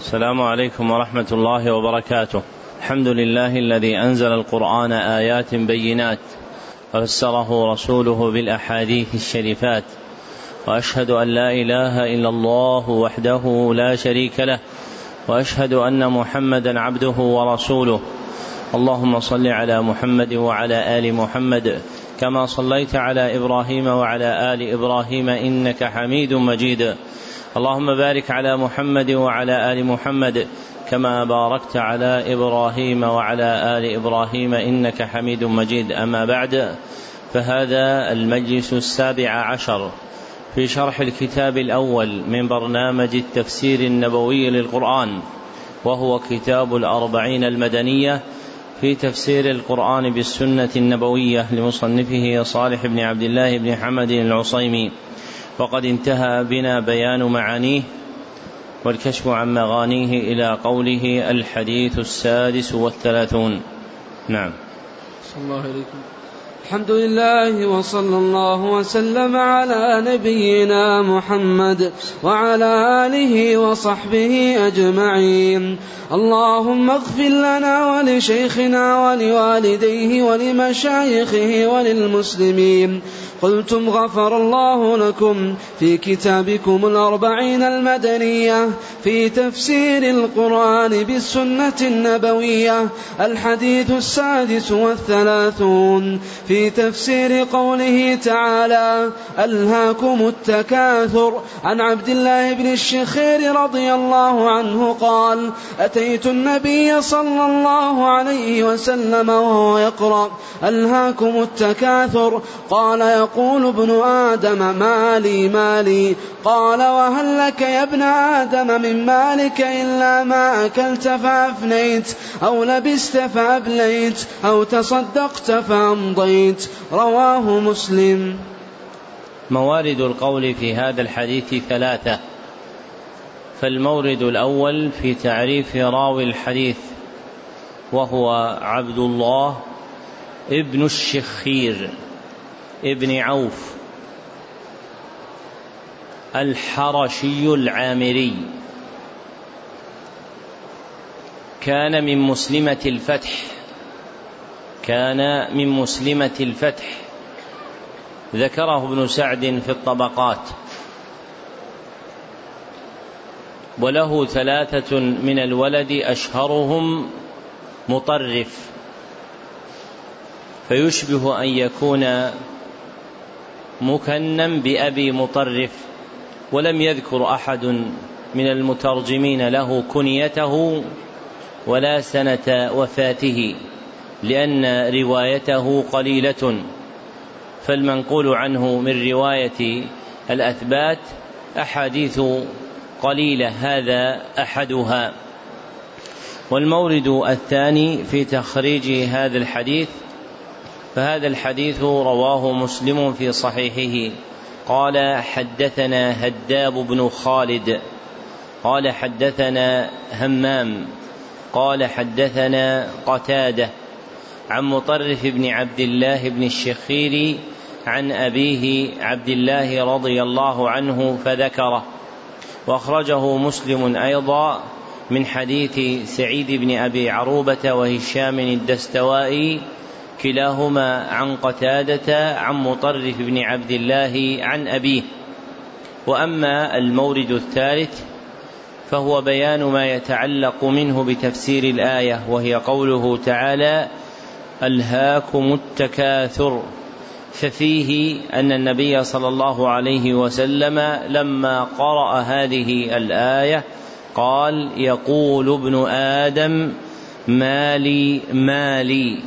السلام عليكم ورحمة الله وبركاته. الحمد لله الذي أنزل القرآن آيات بينات وفسره رسوله بالأحاديث الشريفات وأشهد أن لا إله إلا الله وحده لا شريك له وأشهد أن محمدا عبده ورسوله اللهم صل على محمد وعلى آل محمد كما صليت على إبراهيم وعلى آل إبراهيم إنك حميد مجيد اللهم بارك على محمد وعلى آل محمد كما باركت على إبراهيم وعلى آل إبراهيم إنك حميد مجيد. أما بعد فهذا المجلس السابع عشر في شرح الكتاب الأول من برنامج التفسير النبوي للقرآن وهو كتاب الأربعين المدنية في تفسير القرآن بالسنة النبوية لمصنفه صالح بن عبد الله بن حمد العصيمي. وقد انتهى بنا بيان معانيه والكشف عن مغانيه إلى قوله الحديث السادس والثلاثون. نعم. صلى الله عليكم. الحمد لله وصلى الله وسلم على نبينا محمد وعلى آله وصحبه أجمعين. اللهم اغفر لنا ولشيخنا ولوالديه ولمشايخه وللمسلمين. قلتم غفر الله لكم في كتابكم الأربعين المدنية في تفسير القرآن بالسنة النبوية الحديث السادس والثلاثون في تفسير قوله تعالى ألهاكم التكاثر عن عبد الله بن الشخير رضي الله عنه قال أتيت النبي صلى الله عليه وسلم وهو يقرأ ألهاكم التكاثر قال يقول ابن آدم مالي مالي قال وهل لك يا ابن آدم من مالك إلا ما أكلت فأفنيت أو لبست فأبليت أو تصدقت فأمضيت. رواه مسلم. موارد القول في هذا الحديث ثلاثة. فالمورد الأول في تعريف راوي الحديث وهو عبد الله ابن الشخير. ابن عوف الحرشي العامري كان من مسلمة الفتح كان من مسلمة الفتح. ذكره ابن سعد في الطبقات. وله ثلاثة من الولد أشهرهم مطرف. فيشبه أن يكون مكنا بأبي مطرف ولم يذكر أحد من المترجمين له كنيته ولا سنة وفاته لأن روايته قليلة. فالمنقول عنه من رواية الأثبات أحاديث قليلة هذا أحدها. والمورد الثاني في تخريج هذا الحديث فهذا الحديث رواه مسلم في صحيحه. قال حدثنا هداب بن خالد. قال حدثنا همام. قال حدثنا قتادة. عن مطرف بن عبد الله بن الشخير عن أبيه عبد الله رضي الله عنه فذكره. وأخرجه مسلم أيضا من حديث سعيد بن أبي عروبة وهشام الدستوائي كلاهما عن قتادة عن مطرف بن عبد الله عن أبيه. وأما المورد الثالث فهو بيان ما يتعلق منه بتفسير الآية وهي قوله تعالى ألهاكم التكاثر. ففيه أن النبي صلى الله عليه وسلم لما قرأ هذه الآية قال يقول ابن آدم مالي مالي.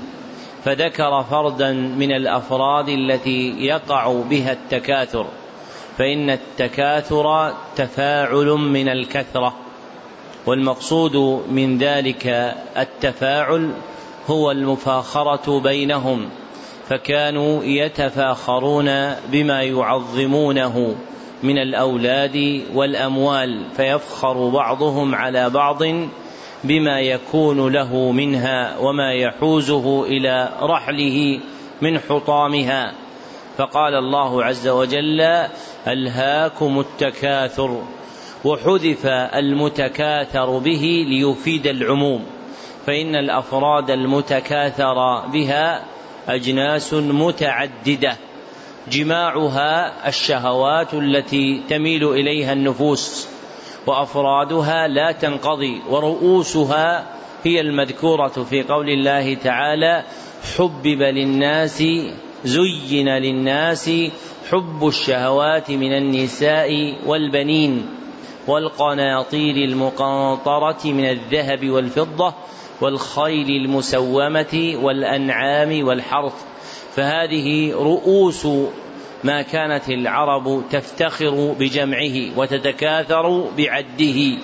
فذكر فردا من الأفراد التي يقع بها التكاثر فإن التكاثر تفاعل من الكثرة والمقصود من ذلك التفاعل هو المفاخرة بينهم فكانوا يتفاخرون بما يعظمونه من الأولاد والأموال فيفخر بعضهم على بعض بما يكون له منها وما يحوزه إلى رحله من حطامها. فقال الله عز وجل ألهاكم التكاثر وحذف المتكاثر به ليفيد العموم. فإن الأفراد المتكاثر بها أجناس متعددة جماعها الشهوات التي تميل إليها النفوس. وأفرادها لا تنقضي ورؤوسها هي المذكورة في قول الله تعالى حبب للناس زين للناس حب الشهوات من النساء والبنين والقناطير المقنطرة من الذهب والفضة والخيل المسومة والأنعام والحرث. فهذه رؤوس ما كانت العرب تفتخر بجمعه وتتكاثر بعده.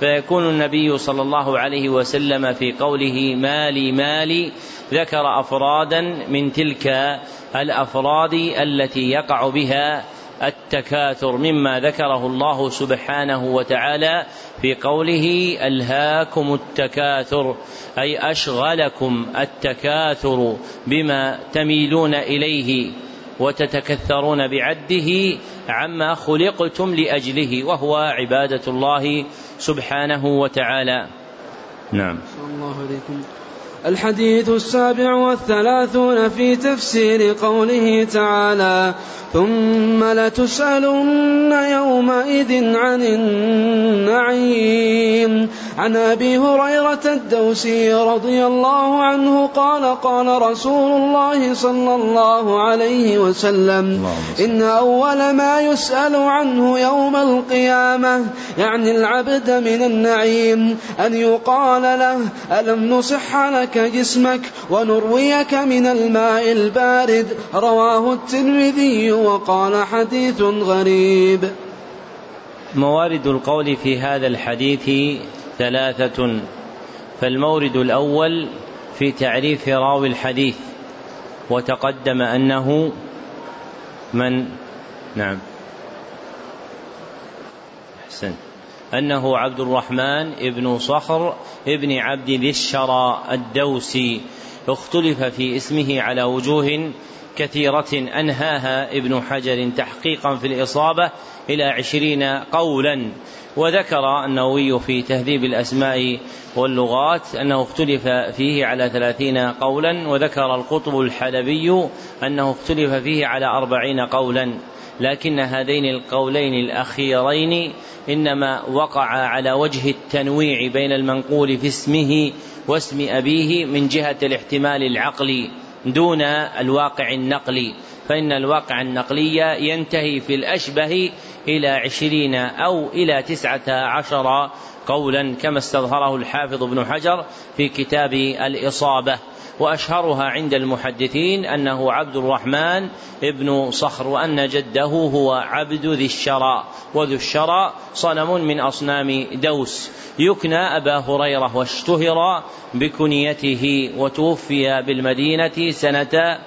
فيكون النبي صلى الله عليه وسلم في قوله مالي مالي ذكر أفرادا من تلك الأفراد التي يقع بها التكاثر مما ذكره الله سبحانه وتعالى في قوله ألهاكم التكاثر أي أشغلكم التكاثر بما تميلون إليه. وتتكثرون بعده عما خلقتم لأجله وهو عبادة الله سبحانه وتعالى. نعم. الله عليكم. الحديث السابع والثلاثون في تفسير قوله تعالى ثم لتسألن يومئذ عن النعيم. عن أبي هريرة الدوسي رضي الله عنه قال قال رسول الله صلى الله عليه وسلم إن أول ما يسأل عنه يوم القيامة يعني العبد من النعيم أن يقال له ألم نصح لك جسمك ونرويك من الماء البارد. رواه الترمذي وقال حديث غريب. موارد القول في هذا الحديث ثلاثة. فالمورد الأول في تعريف راوي الحديث وتقدم أنه من نعم. أحسن أنه عبد الرحمن ابن صخر ابن عبد ذي الشرى الدوسي اختلف في اسمه على وجوه كثيرة أنهاها ابن حجر تحقيقا في الإصابة إلى عشرين قولا. وذكر النووي في تهذيب الأسماء واللغات أنه اختلف فيه على ثلاثين قولا وذكر القطب الحلبي أنه اختلف فيه على أربعين قولا. لكن هذين القولين الأخيرين إنما وقع على وجه التنويع بين المنقول في اسمه واسم أبيه من جهة الاحتمال العقلي دون الواقع النقلي فإن الواقع النقلي ينتهي في الأشبه إلى عشرين أو إلى تسعة عشر قولا كما استظهره الحافظ ابن حجر في كتاب الإصابة. وأشهرها عند المحدثين أنه عبد الرحمن ابن صخر وأن جده هو عبد ذي الشرى وذو الشرى صنم من أصنام دوس. يكنى أبا هريرة واشتهر بكنيته وتوفي بالمدينة سنة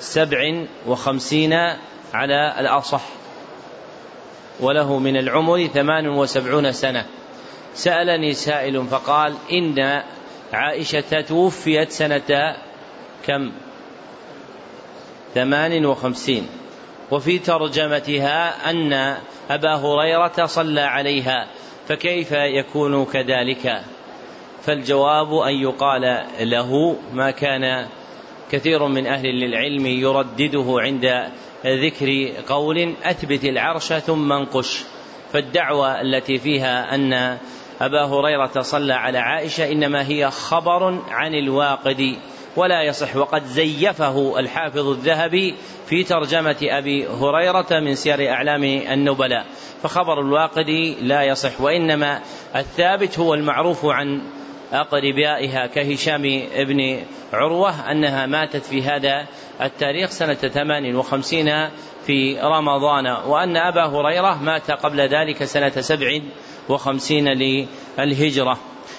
سبع وخمسين على الأصح. وله من العمر ثمان وسبعون سنة. سألني سائل فقال إن عائشة توفيت سنة كم؟ ثمان وخمسين. وفي ترجمتها أن أبا هريرة صلى عليها فكيف يكون كذلك؟ فالجواب أن يقال له ما كان كثير من أهل العلم يردده عند ذكر قول أثبت العرش ثم انقش. فالدعوة التي فيها أن أبا هريرة صلى على عائشة إنما هي خبر عن الواقد ولا يصح. وقد زيفه الحافظ الذهبي في ترجمة أبي هريرة من سير أعلام النبلاء. فخبر الواقد لا يصح وإنما الثابت هو المعروف عن أقربائها كهشام بن عروة أنها ماتت في هذا التاريخ سنة ثمان وخمسين في رمضان وأن أبا هريرة مات قبل ذلك سنة سبع وخمسين للهجرة.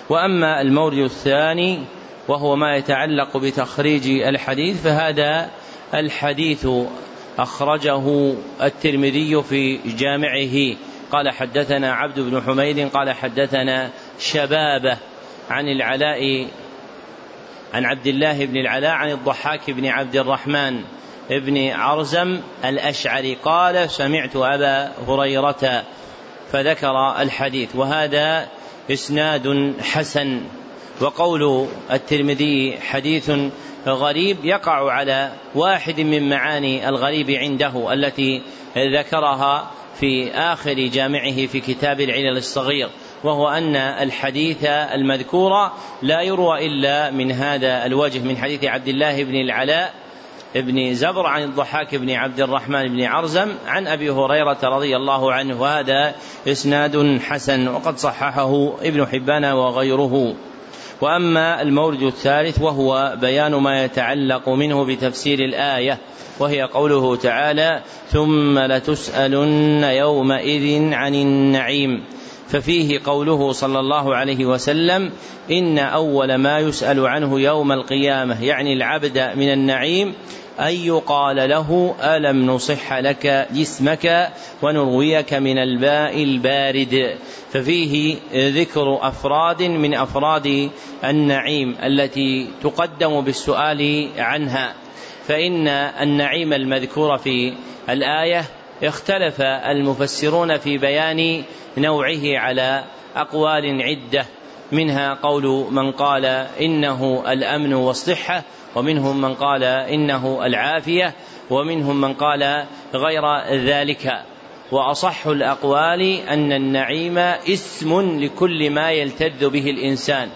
وأما المورد الثاني وهو ما يتعلق بتخريج الحديث فهذا الحديث أخرجه الترمذي في جامعه. قال حدثنا عبد بن حميد قال حدثنا شبابة عن العلاء عن عبد الله بن العلاء عن الضحاك بن عبد الرحمن بن عرزم الأشعري. قال سمعت أبا هريرة فذكر الحديث. وهذا إسناد حسن. وقول الترمذي حديث غريب يقع على واحد من معاني الغريب عنده التي ذكرها في آخر جامعه في كتاب العلل الصغير وهو أن الحديث المذكور لا يروى إلا من هذا الوجه من حديث عبد الله بن العلاء بن زبر عن الضحاك بن عبد الرحمن بن عرزم عن أبي هريرة رضي الله عنه وهذا إسناد حسن وقد صححه ابن حبان وغيره. وأما المورد الثالث وهو بيان ما يتعلق منه بتفسير الآية وهي قوله تعالى ثم لتسألن يومئذ عن النعيم ففيه قوله صلى الله عليه وسلم إن أول ما يسأل عنه يوم القيامة يعني العبد من النعيم أن يقال له ألم نصح لك جسمك ونرويك من الماء البارد. ففيه ذكر أفراد من أفراد النعيم التي تقدم بالسؤال عنها. فإن النعيم المذكور في الآية اختلف المفسرون في بيان نوعه على أقوال عدة. منها قول من قال إنه الأمن والصحة ومنهم من قال إنه العافية ومنهم من قال غير ذلك. وأصح الأقوال أن النعيم اسم لكل ما يلتذ به الإنسان.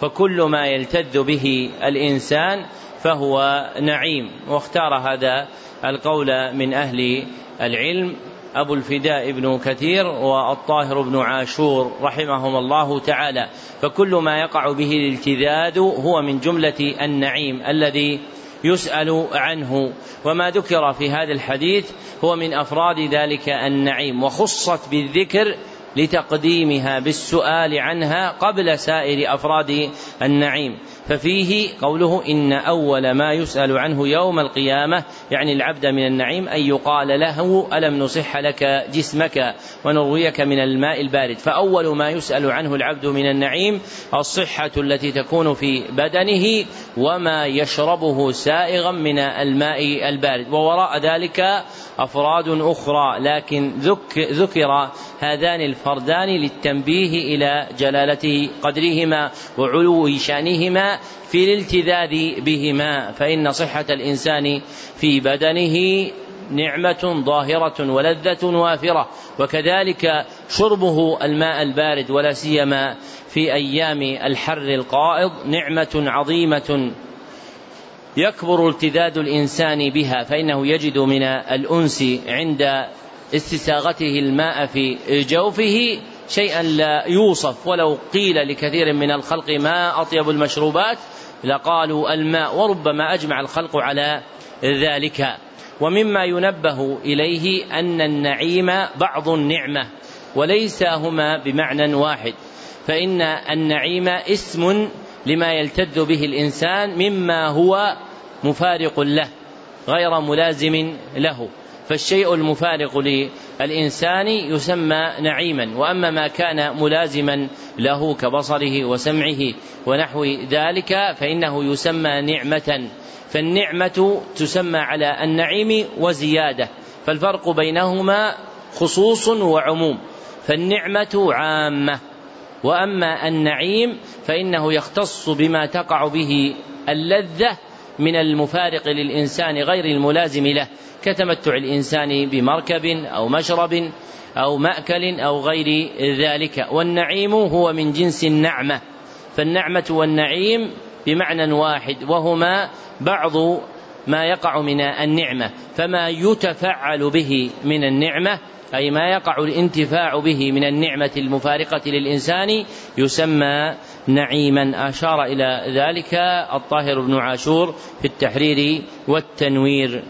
فكل ما يلتذ به الإنسان فهو نعيم. واختار هذا القول من أهل العلم أبو الفداء بن كثير والطاهر بن عاشور رحمهم الله تعالى. فكل ما يقع به الالتذاذ هو من جملة النعيم الذي يسأل عنه. وما ذكر في هذا الحديث هو من أفراد ذلك النعيم وخصت بالذكر لتقديمها بالسؤال عنها قبل سائر أفراد النعيم. ففيه قوله إن أول ما يسأل عنه يوم القيامة يعني العبد من النعيم أن يقال له ألم نصح لك جسمك ونرويك من الماء البارد؟ فأول ما يسأل عنه العبد من النعيم الصحة التي تكون في بدنه وما يشربه سائغا من الماء البارد. ووراء ذلك أفراد أخرى لكن ذكر هذان الفردان للتنبيه إلى جلالة قدرهما وعلو شأنهما في الالتذاذ بهما فإن صحة الإنسان في بدنه نعمة ظاهرة ولذة وافرة وكذلك شربه الماء البارد ولا سيما في أيام الحر القائض نعمة عظيمة يكبر التذاذ الإنسان بها فإنه يجد من الأنس عند استساغته الماء في جوفه شيئا لا يوصف ولو قيل لكثير من الخلق ما أطيب المشروبات لقالوا الماء وربما أجمع الخلق على ذلك. ومما ينبه إليه أن النعيم بعض النعمة وليس هما بمعنى واحد فإن النعيم اسم لما يلتذ به الإنسان مما هو مفارق له غير ملازم له. فالشيء المفارق للإنسان يسمى نعيما وأما ما كان ملازما له كبصره وسمعه ونحو ذلك فإنه يسمى نعمة. فالنعمة تسمى على النعيم وزيادة فالفرق بينهما خصوص وعموم فالنعمة عامة وأما النعيم فإنه يختص بما تقع به اللذة من المفارق للإنسان غير الملازم له كتمتع الإنسان بمركب أو مشرب أو مأكل أو غير ذلك. والنعيم هو من جنس النعمة. فالنعمة والنعيم بمعنى واحد وهما بعض ما يقع من النعمة. فما يتفعل به من النعمة أي ما يقع الانتفاع به من النعمة المفارقة للإنسان يسمى نعيما. أشار إلى ذلك الطاهر بن عاشور في التحرير والتنوير.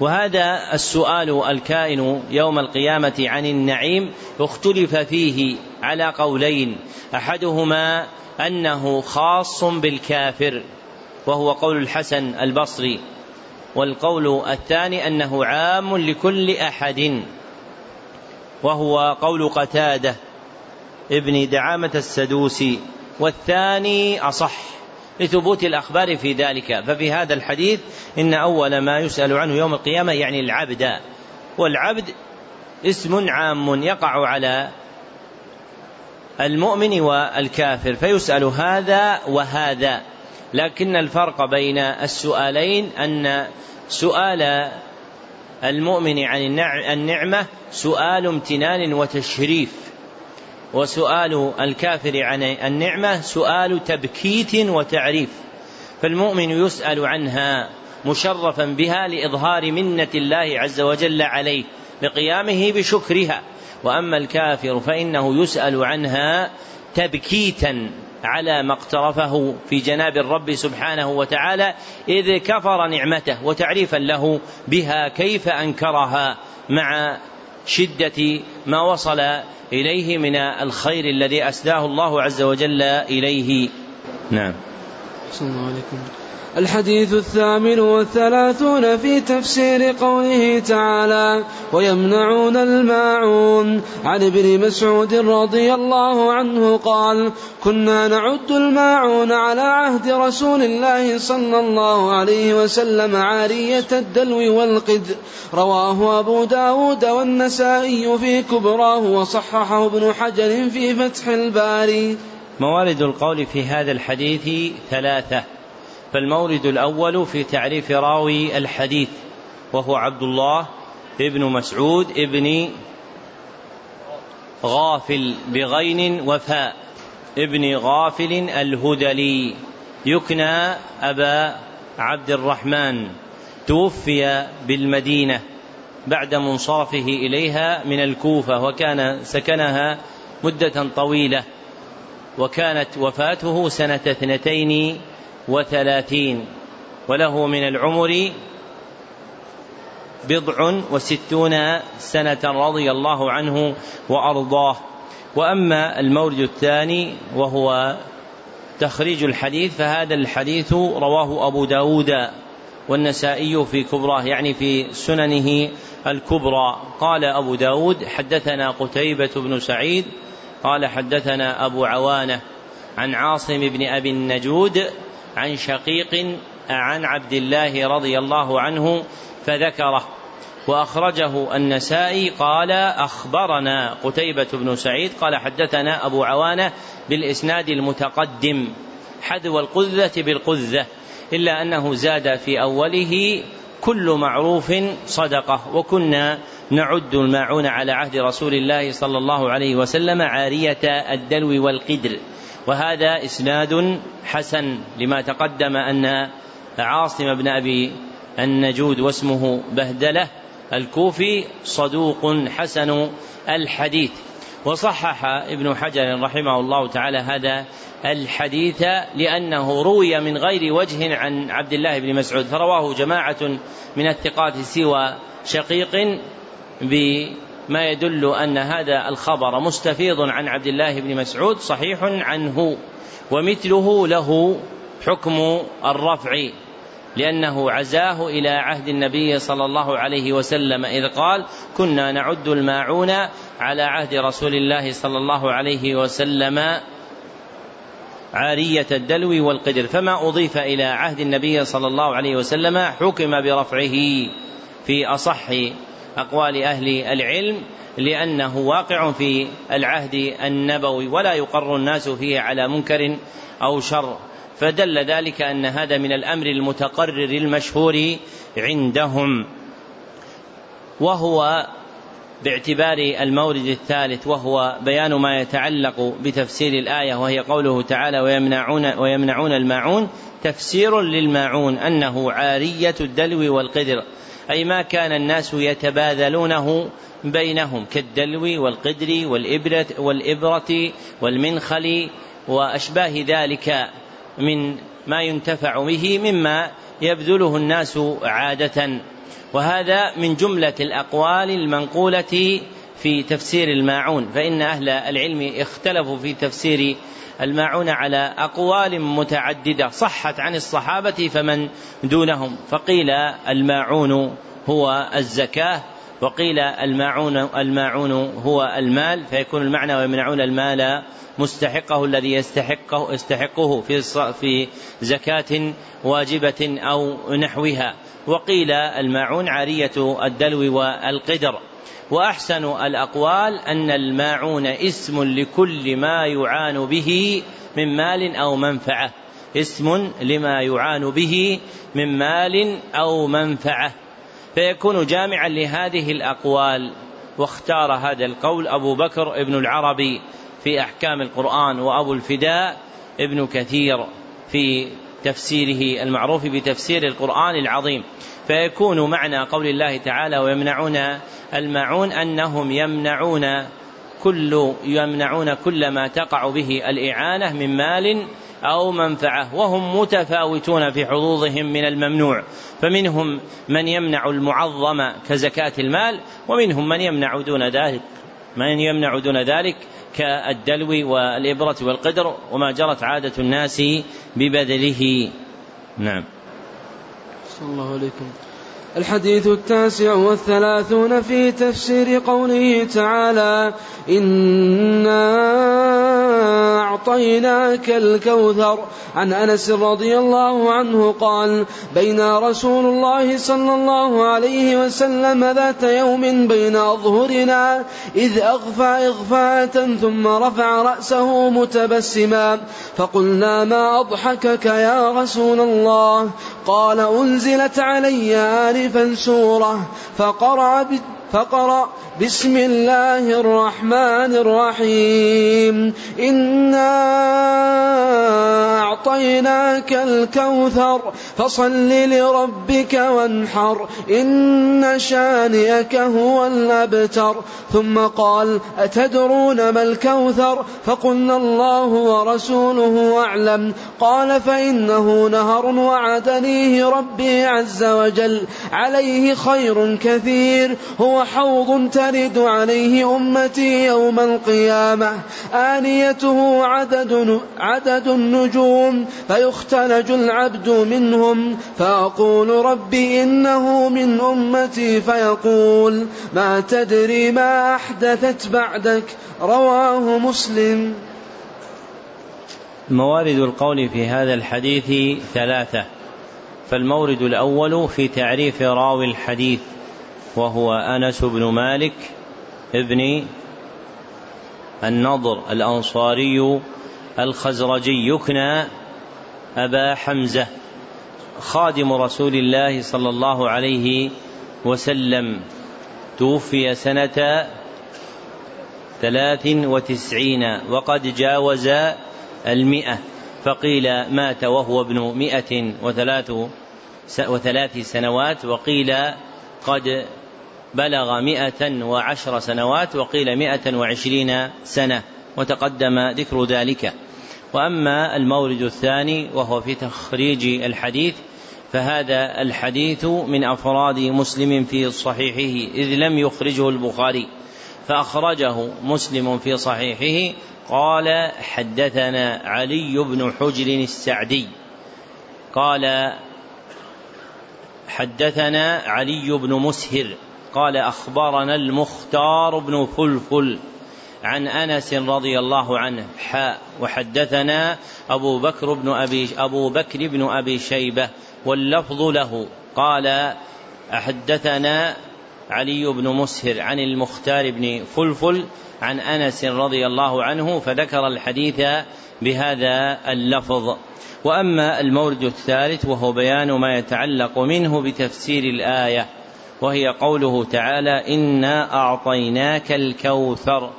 وهذا السؤال الكائن يوم القيامة عن النعيم اختلف فيه على قولين. أحدهما أنه خاص بالكافر وهو قول الحسن البصري. والقول الثاني أنه عام لكل أحد وهو قول قتادة ابن دعامة السدوسي. والثاني أصح. لثبوت الأخبار في ذلك. ففي هذا الحديث إن أول ما يسأل عنه يوم القيامة يعني العبد. والعبد اسم عام يقع على المؤمن والكافر فيسأل هذا وهذا. لكن الفرق بين السؤالين أن سؤال المؤمن عن النعمة سؤال امتنان وتشريف. وسؤال الكافر عن النعمة سؤال تبكيت وتعريف فالمؤمن يسأل عنها مشرفا بها لإظهار منة الله عز وجل عليه بقيامه بشكرها وأما الكافر فإنه يسأل عنها تبكيتا على ما اقترفه في جناب الرب سبحانه وتعالى إذ كفر نعمته وتعريفا له بها كيف أنكرها مع شدة ما وصل إليه من الخير الذي أسداه الله عز وجل إليه. نعم. السلام عليكم. الحديث الثامن والثلاثون في تفسير قوله تعالى ويمنعون الماعون عن ابن مسعود رضي الله عنه قال كنا نعد الماعون على عهد رسول الله صلى الله عليه وسلم عارية الدلو والقدر رواه أبو داود والنسائي في كبراه وصححه ابن حجر في فتح الباري. موارد القول في هذا الحديث ثلاثة. فالمورد الأول في تعريف راوي الحديث وهو عبد الله ابن مسعود ابن غافل بغين وفاء ابن غافل الهدلي يكنى أبا عبد الرحمن توفي بالمدينة بعد منصرفه إليها من الكوفة وكان سكنها مدة طويلة وكانت وفاته سنة اثنتين وثلاثين وله من العمر بضع وستون سنة رضي الله عنه وأرضاه. وأما المورد الثاني وهو تخريج الحديث فهذا الحديث رواه أبو داود والنسائي في كبراه يعني في سننه الكبرى. قال أبو داود حدثنا قتيبة بن سعيد قال حدثنا أبو عوانة عن عاصم بن أبي النجود عن شقيق عن عبد الله رضي الله عنه فذكره. وأخرجه النسائي قال أخبرنا قتيبة بن سعيد قال حدثنا أبو عوانة بالإسناد المتقدم حذو القذة بالقذة إلا أنه زاد في أوله كل معروف صدقة وكنا نعد الماعون على عهد رسول الله صلى الله عليه وسلم عارية الدلو والقدر. وهذا إسناد حسن لما تقدم أن عاصم بن أبي النجود واسمه بهدلة الكوفي صدوق حسن الحديث. وصحح ابن حجر رحمه الله تعالى هذا الحديث لأنه روي من غير وجه عن عبد الله بن مسعود فرواه جماعة من الثقات سوى شقيق ما يدل أن هذا الخبر مستفيض عن عبد الله بن مسعود صحيح عنه ومثله له حكم الرفع لأنه عزاه إلى عهد النبي صلى الله عليه وسلم إذ قال كنا نعد الماعون على عهد رسول الله صلى الله عليه وسلم عارية الدلو والقدر فما أضيف إلى عهد النبي صلى الله عليه وسلم حكم برفعه في أصح أقوال أهل العلم لأنه واقع في العهد النبوي ولا يقر الناس فيه على منكر أو شر. فدل ذلك أن هذا من الأمر المتقرر المشهور عندهم. وهو باعتبار المورد الثالث وهو بيان ما يتعلق بتفسير الآية وهي قوله تعالى ويمنعون ويمنعون الماعون تفسير للماعون أنه عارية الدلو والقدر. أي ما كان الناس يتباذلونه بينهم كالدلو والقدر والإبرة, والإبرة والمنخل وأشباه ذلك من ما ينتفع به مما يبذله الناس عادة. وهذا من جملة الأقوال المنقولة في تفسير الماعون فإن أهل العلم اختلفوا في تفسير الماعون على أقوال متعددة صحت عن الصحابة فمن دونهم. فقيل الماعون هو الزكاة وقيل الماعون الماعون هو المال فيكون المعنى ويمنعون المال مستحقه الذي يستحقه يستحقه في في زكاة واجبة أو نحوها. وقيل الماعون عارية الدلو والقدر. وأحسن الأقوال أن الماعون اسم لكل ما يعان به من مال أو منفعة. اسم لما يعان به من مال أو منفعة. فيكون جامعا لهذه الأقوال. واختار هذا القول أبو بكر ابن العربي في أحكام القرآن وأبو الفداء ابن كثير في تفسيره المعروف بتفسير القرآن العظيم. فيكون معنى قول الله تعالى ويمنعون الماعون أنهم يمنعون كل يمنعون كل ما تقع به الإعانة من مال أو منفعة وهم متفاوتون في حظوظهم من الممنوع. فمنهم من يمنع المعظم كزكاة المال ومنهم من يمنع دون ذلك من يمنع دون ذلك كالدلو والإبرة والقدر وما جرت عادة الناس ببذله. نعم. صلى الله عليكم. الحديث التاسع والثلاثون في تفسير قوله تعالى إنا أعطيناك الكوثر. عن أنس رضي الله عنه قال بين رسول الله صلى الله عليه وسلم ذات يوم بين أظهرنا إذ أغفى إغفاءة ثم رفع رأسه متبسما فقلنا ما أضحكك يا رسول الله؟ قال أنزلت علي آنفا سورة فقرأ فقرأ بسم الله الرحمن الرحيم. إنا أعطيناك الكوثر فصل لربك وانحر إن شانئك هو الأبتر. ثم قال أتدرون ما الكوثر؟ فقلنا الله ورسوله أعلم. قال فإنه نهر وعدنيه ربي عز وجل. عليه خير كثير هو حوض ترد عليه أمتي يوم القيامة. آنيته عدد, عدد النجوم. فيختلج العبد منهم فأقول رب إنه من أمتي فيقول ما تدري ما أحدثت بعدك رواه مسلم. موارد القول في هذا الحديث ثلاثة فالمورد الأول في تعريف راوي الحديث وهو أنس بن مالك ابن النضر الأنصاري الخزرجي يكنى أبا حمزة خادم رسول الله صلى الله عليه وسلم. توفي سنة ثلاث وتسعين وقد جاوز المئة فقيل مات وهو ابن مئة وثلاث وثلاث سنوات وقيل قد بلغ مئة وعشر سنوات وقيل مئة وعشرين سنة وتقدم ذكر ذلك. وأما المورد الثاني وهو في تخريج الحديث فهذا الحديث من أفراد مسلم في صحيحه إذ لم يخرجه البخاري فأخرجه مسلم في صحيحه قال حدثنا علي بن حجر السعدي قال حدثنا علي بن مسهر قال أخبرنا المختار بن فلفل عن أنس رضي الله عنه حاء وحدثنا أبو بكر بن أبي أبو بكر بن أبي شيبة واللفظ له. قال حدثنا علي بن مسهر عن المختار بن فلفل عن أنس رضي الله عنه فذكر الحديث بهذا اللفظ. وأما المورد الثالث وهو بيان ما يتعلق منه بتفسير الآية وهي قوله تعالى انا اعطيناك الكوثر.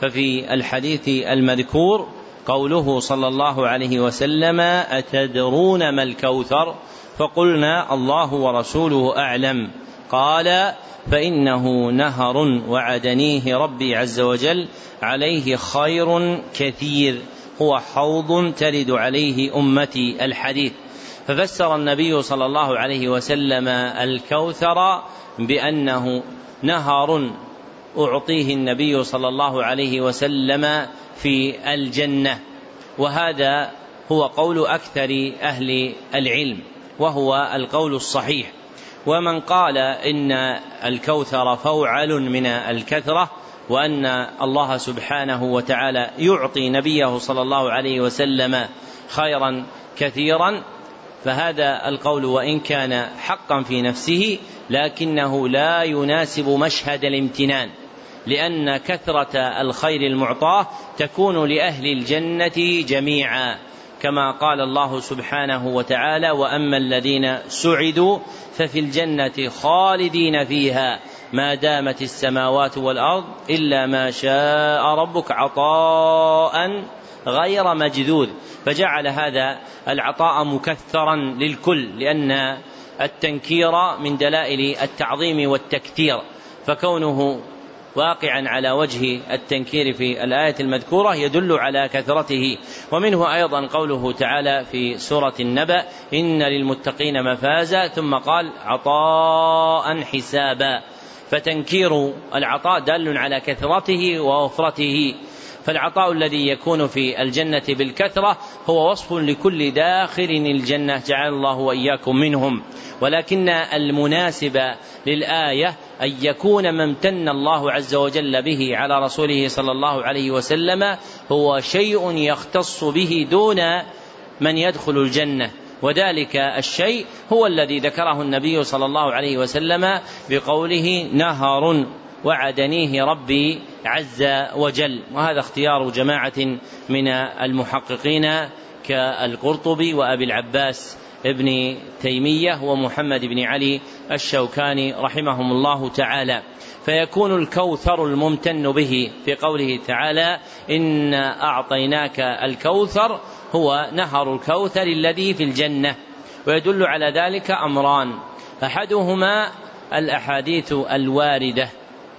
ففي الحديث المذكور قوله صلى الله عليه وسلم أتدرون ما الكوثر؟ فقلنا الله ورسوله أعلم. قال فإنه نهر وعدنيه ربي عز وجل عليه خير كثير هو حوض ترد عليه أمتي الحديث. ففسر النبي صلى الله عليه وسلم الكوثر بأنه نهر أعطيه النبي صلى الله عليه وسلم في الجنة. وهذا هو قول أكثر أهل العلم وهو القول الصحيح. ومن قال إن الكوثر فوعل من الكثرة وأن الله سبحانه وتعالى يعطي نبيه صلى الله عليه وسلم خيرا كثيرا فهذا القول وإن كان حقا في نفسه لكنه لا يناسب مشهد الامتنان. لأن كثرة الخير المعطاه تكون لأهل الجنة جميعا كما قال الله سبحانه وتعالى وأما الذين سعدوا ففي الجنة خالدين فيها ما دامت السماوات والأرض إلا ما شاء ربك عطاء غير مجذوذ. فجعل هذا العطاء مكثرا للكل لأن التنكير من دلائل التعظيم والتكثير فكونه واقعا على وجه التنكير في الآية المذكورة يدل على كثرته. ومنه أيضا قوله تعالى في سورة النبأ إن للمتقين مفازا ثم قال عطاء حسابا. فتنكير العطاء دال على كثرته ووفرته. فالعطاء الذي يكون في الجنة بالكثرة هو وصف لكل داخل الجنة جعل الله وإياكم منهم. ولكن المناسب للآية أن يكون ما امتن الله عز وجل به على رسوله صلى الله عليه وسلم هو شيء يختص به دون من يدخل الجنة. وذلك الشيء هو الذي ذكره النبي صلى الله عليه وسلم بقوله نهر وعدنيه ربي عز وجل. وهذا اختيار جماعة من المحققين كالقرطبي وأبي العباس ابن تيمية ومحمد بن علي الشوكاني رحمهم الله تعالى. فيكون الكوثر الممتن به في قوله تعالى إنا أعطيناك الكوثر هو نهر الكوثر الذي في الجنة ويدل على ذلك أمران أحدهما الأحاديث الواردة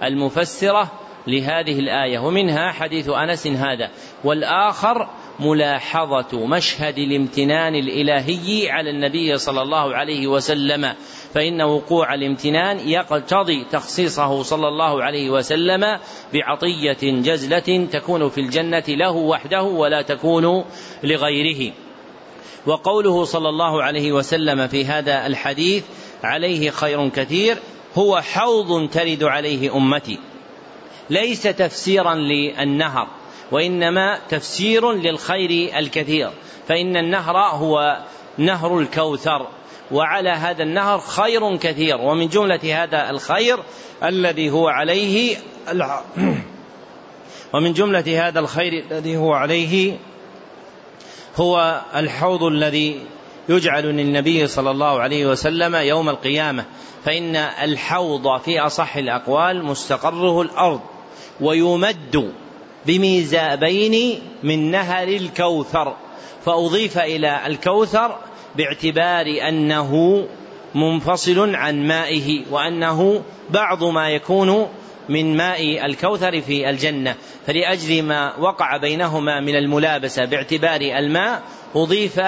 المفسرة لهذه الآية ومنها حديث أنس هذا والآخر ملاحظة مشهد الامتنان الإلهي على النبي صلى الله عليه وسلم فإن وقوع الامتنان يقتضي تخصيصه صلى الله عليه وسلم بعطية جزلة تكون في الجنة له وحده ولا تكون لغيره. وقوله صلى الله عليه وسلم في هذا الحديث عليه خير كثير هو حوض ترد عليه أمتي ليس تفسيرا للنهر. وإنما تفسير للخير الكثير. فإن النهر هو نهر الكوثر وعلى هذا النهر خير كثير. ومن جملة هذا الخير الذي هو عليه ومن جملة هذا الخير الذي هو عليه هو الحوض الذي يجعل للنبي صلى الله عليه وسلم يوم القيامة. فإن الحوض في أصح الأقوال مستقره الأرض ويمد بميزابين من نهر الكوثر فأضيف إلى الكوثر باعتبار أنه منفصل عن مائه وأنه بعض ما يكون من ماء الكوثر في الجنة. فلأجل ما وقع بينهما من الملابسة باعتبار الماء أضيف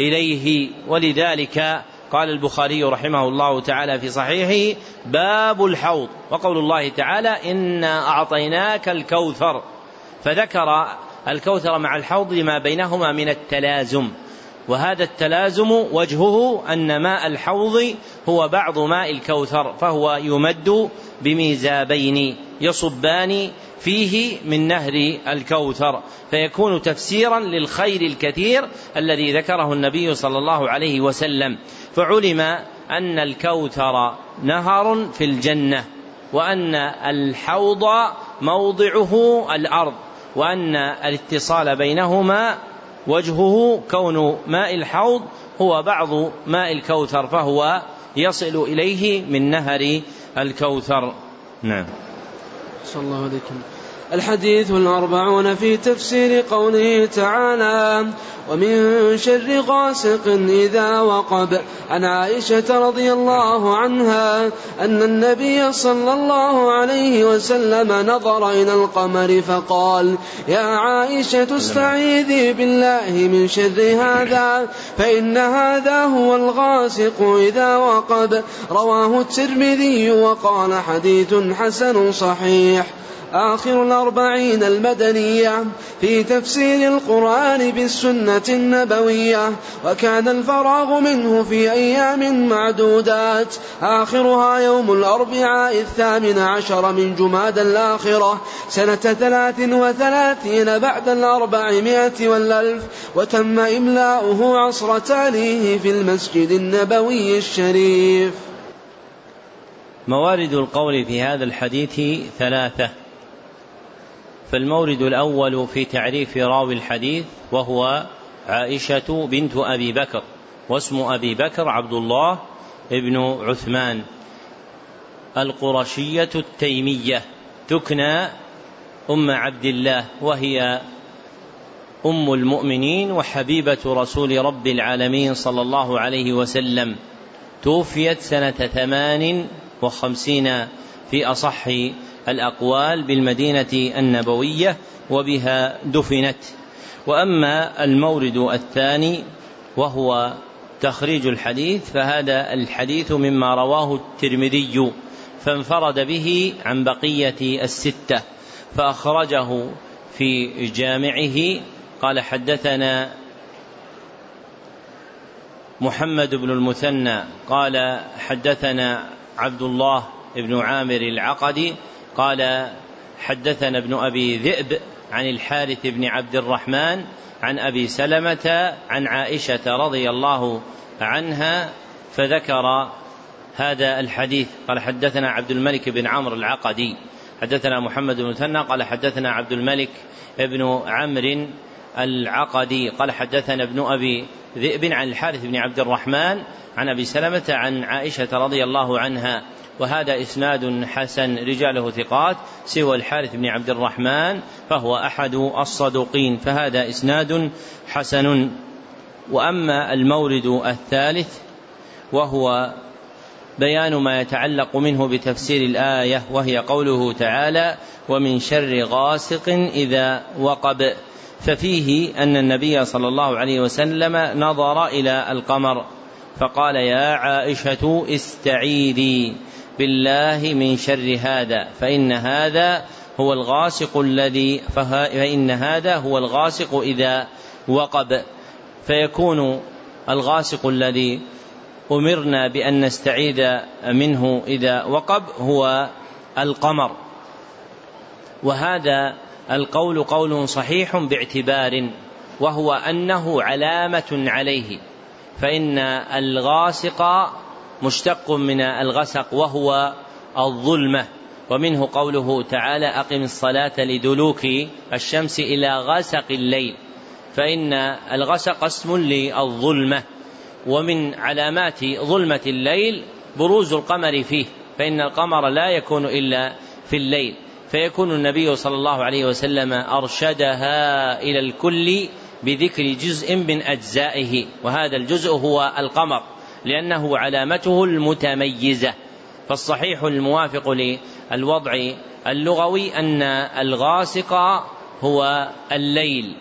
إليه. ولذلك قال البخاري رحمه الله تعالى في صحيحه باب الحوض. وقول الله تعالى إنا أعطيناك الكوثر. فذكر الكوثر مع الحوض لما بينهما من التلازم. وهذا التلازم وجهه أن ماء الحوض هو بعض ماء الكوثر فهو يمد بميزابين يصبان فيه من نهر الكوثر. فيكون تفسيرا للخير الكثير الذي ذكره النبي صلى الله عليه وسلم. فعلم أن الكوثر نهر في الجنة وأن الحوض موضعه الأرض. وأن الاتصال بينهما وجهه كون ماء الحوض هو بعض ماء الكوثر فهو يصل إليه من نهر الكوثر. نعم. صلى الله عليكم. الحديث الأربعون في تفسير قوله تعالى ومن شر غاسق إذا وقب عن عائشة رضي الله عنها أن النبي صلى الله عليه وسلم نظر إلى القمر فقال يا عائشة استعيذي بالله من شر هذا فإن هذا هو الغاسق إذا وقب رواه الترمذي وقال حديث حسن صحيح. آخر الأربعين المدنية في تفسير القرآن بالسنة النبوية وكان الفراغ منه في أيام معدودات. آخرها يوم الأربعاء الثامن عشر من جماد الآخرة سنة ثلاث وثلاثين بعد الأربعمائة والألف وتم إملاؤه عصر تاليه في المسجد النبوي الشريف. موارد القول في هذا الحديث ثلاثة. فالمورد الأول في تعريف راوي الحديث وهو عائشة بنت أبي بكر واسم أبي بكر عبد الله ابن عثمان. القرشية التيمية تكنى أم عبد الله وهي أم المؤمنين وحبيبة رسول رب العالمين صلى الله عليه وسلم. توفيت سنة ثمان وخمسين في أصح الأقوال بالمدينة النبوية وبها دفنت. وأما المورد الثاني وهو تخريج الحديث فهذا الحديث مما رواه الترمذي فانفرد به عن بقية الستة فأخرجه في جامعه. قال حدثنا محمد بن المثنى قال حدثنا عبد الله بن عامر العقدي قال حدثنا ابن أبي ذئب عن الحارث بن عبد الرحمن عن أبي سلمة عن عائشة رضي الله عنها فذكر هذا الحديث. قال حدثنا عبد الملك بن عمرو العقدي حدثنا محمد بن مثنى قال حدثنا عبد الملك بن عمرو العقدي قال حدثنا ابن أبي ذئب عن الحارث بن عبد الرحمن عن أبي سلمة عن عائشة رضي الله عنها وهذا إسناد حسن رجاله ثقات سوى الحارث بن عبد الرحمن فهو أحد الصدوقين فهذا إسناد حسن. وأما المورد الثالث وهو بيان ما يتعلق منه بتفسير الآية وهي قوله تعالى ومن شر غاسق إذا وقب ففيه أن النبي صلى الله عليه وسلم نظر إلى القمر فقال يا عائشة استعيذي بالله من شر هذا فإن هذا هو الغاسق الذي فإن هذا هو الغاسق إذا وقب. فيكون الغاسق الذي أمرنا بأن نستعيذ منه إذا وقب هو القمر. وهذا القول قول صحيح باعتبار وهو أنه علامة عليه فإن الغاسق مشتق من الغسق وهو الظلمه ومنه قوله تعالى أقم الصلاة لدلوك الشمس إلى غسق الليل فإن الغسق اسم للظلمه ومن علامات ظلمة الليل بروز القمر فيه فإن القمر لا يكون إلا في الليل. فيكون النبي صلى الله عليه وسلم أرشدها إلى الكل بذكر جزء من أجزائه وهذا الجزء هو القمر لأنه علامته المتميزة. فالصحيح الموافق للوضع اللغوي أن الغاسق هو الليل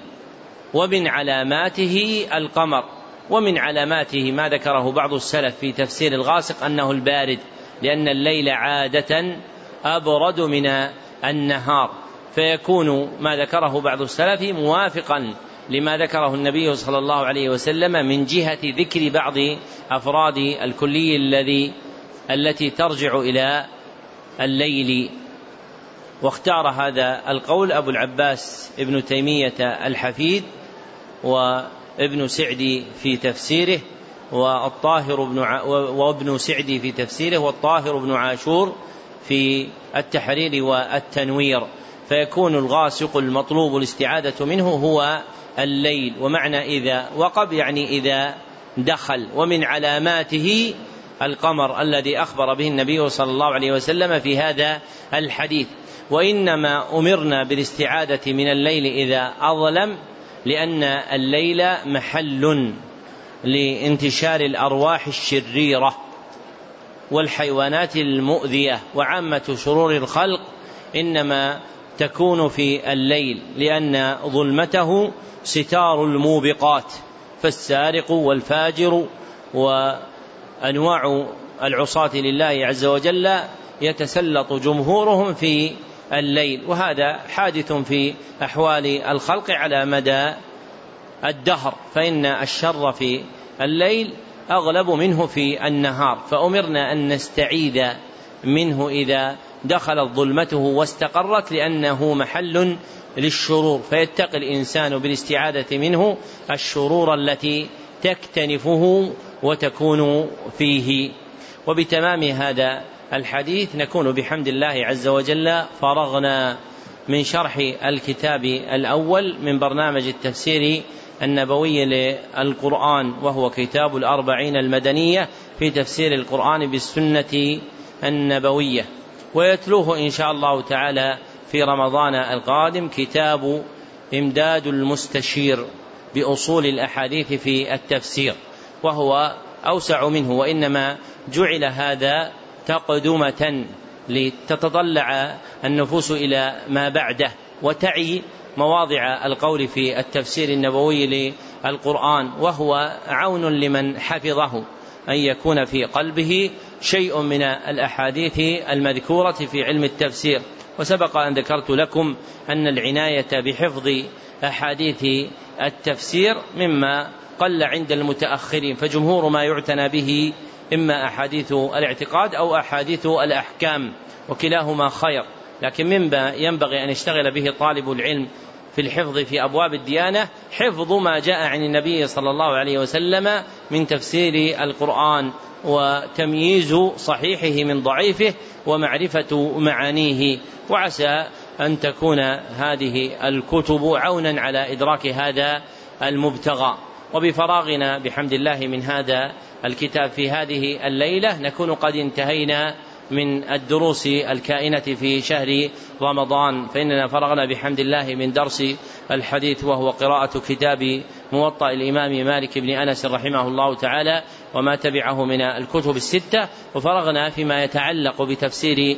ومن علاماته القمر ومن علاماته ما ذكره بعض السلف في تفسير الغاسق أنه البارد لأن الليل عادة أبرد من النهار فيكون ما ذكره بعض السلف موافقا لما ذكره النبي صلى الله عليه وسلم من جهة ذكر بعض أفراد الكلي الذي التي ترجع إلى الليل. واختار هذا القول أبو العباس ابن تيمية الحفيد وابن سعدي في تفسيره والطاهر بن وابن سعدي في تفسيره والطاهر بن عاشور في التحرير والتنوير فيكون الغاسق المطلوب الاستعاذة منه هو الليل. ومعنى إذا وقب يعني إذا دخل. ومن علاماته القمر الذي أخبر به النبي صلى الله عليه وسلم في هذا الحديث. وإنما أمرنا بالاستعاذة من الليل إذا أظلم لأن الليل محل لانتشار الأرواح الشريرة. والحيوانات المؤذية وعامة شرور الخلق إنما تكون في الليل لأن ظلمته ستار الموبقات فالسارق والفاجر وأنواع العصاة لله عز وجل يتسلط جمهورهم في الليل وهذا حادث في أحوال الخلق على مدى الدهر فإن الشر في الليل أغلب منه في النهار فأمرنا أن نستعيذ منه إذا دخلت ظلمته واستقرت لأنه محل للشرور. فيتقي الإنسان بالاستعاذة منه الشرور التي تكتنفه وتكون فيه. وبتمام هذا الحديث نكون بحمد الله عز وجل فرغنا من شرح الكتاب الأول من برنامج التفسير النبوي للقرآن وهو كتاب الأربعين المدنية في تفسير القرآن بالسنة النبوية. ويتلوه إن شاء الله تعالى في رمضان القادم كتاب إمداد المستشير بأصول الأحاديث في التفسير وهو أوسع منه وإنما جعل هذا تقدمة لتتطلع النفوس إلى ما بعده وتعي مواضع القول في التفسير النبوي للقرآن وهو عون لمن حفظه أن يكون في قلبه شيء من الأحاديث المذكورة في علم التفسير. وسبق أن ذكرت لكم أن العناية بحفظ أحاديث التفسير مما قل عند المتأخرين فجمهور ما يعتنى به إما أحاديث الاعتقاد أو أحاديث الأحكام وكلاهما خير. لكن مما ينبغي أن يشتغل به طالب العلم في الحفظ في أبواب الديانة حفظ ما جاء عن النبي صلى الله عليه وسلم من تفسير القرآن وتمييز صحيحه من ضعيفه ومعرفة معانيه. وعسى أن تكون هذه الكتب عونا على إدراك هذا المبتغى. وبفراغنا بحمد الله من هذا الكتاب في هذه الليلة نكون قد انتهينا من الدروس الكائنة في شهر رمضان. فإننا فرغنا بحمد الله من درس الحديث وهو قراءة كتاب موطأ الإمام مالك بن أنس رحمه الله تعالى وما تبعه من الكتب الستة. وفرغنا فيما يتعلق بتفسير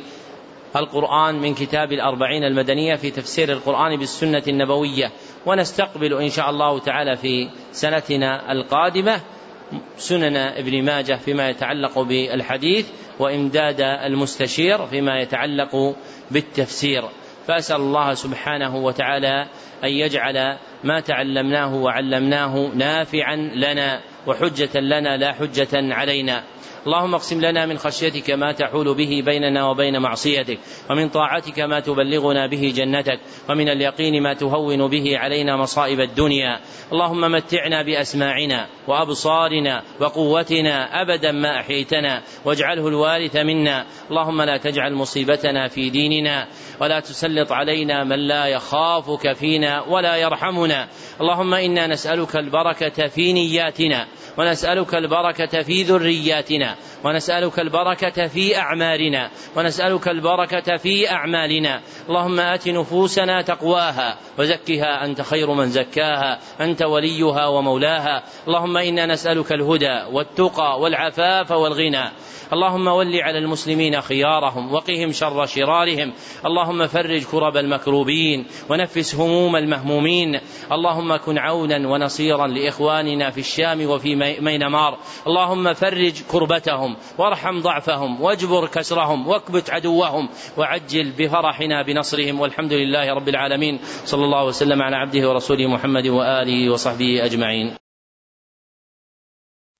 القرآن من كتاب الأربعين المدنية في تفسير القرآن بالسنة النبوية. ونستقبل إن شاء الله تعالى في سنتنا القادمة سنن ابن ماجه فيما يتعلق بالحديث. وإمداد المستشير فيما يتعلق بالتفسير. فأسأل الله سبحانه وتعالى أن يجعل ما تعلمناه وعلمناه نافعا لنا وحجة لنا لا حجة علينا. اللهم اقسم لنا من خشيتك ما تحول به بيننا وبين معصيتك ومن طاعتك ما تبلغنا به جنتك ومن اليقين ما تهون به علينا مصائب الدنيا. اللهم متعنا بأسماعنا وأبصارنا وقوتنا أبدا ما أحييتنا واجعله الوارث منا. اللهم لا تجعل مصيبتنا في ديننا ولا تسلط علينا من لا يخافك فينا ولا يرحمنا. اللهم إنا نسألك البركة في نياتنا ونسألك البركة في ذرياتنا ونسألك البركة في أعمارنا ونسألك البركة في أعمالنا. اللهم آت نفوسنا تقواها وزكها أنت خير من زكاها أنت وليها ومولاها. اللهم إنا نسألك الهدى والتقى والعفاف والغنى. اللهم ول على المسلمين خيارهم وقهم شر شرارهم. اللهم فرج كرب المكروبين ونفس هموم المهمومين. اللهم كن عونا ونصيرا لإخواننا في الشام وفي مينمار. اللهم فرج كربتهم وارحم ضعفهم واجبر كسرهم واكبت عدوهم وعجل بفرحنا بنصرهم والحمد لله رب العالمين. صلى الله وسلم على عبده ورسوله محمد وآله وصحبه أجمعين.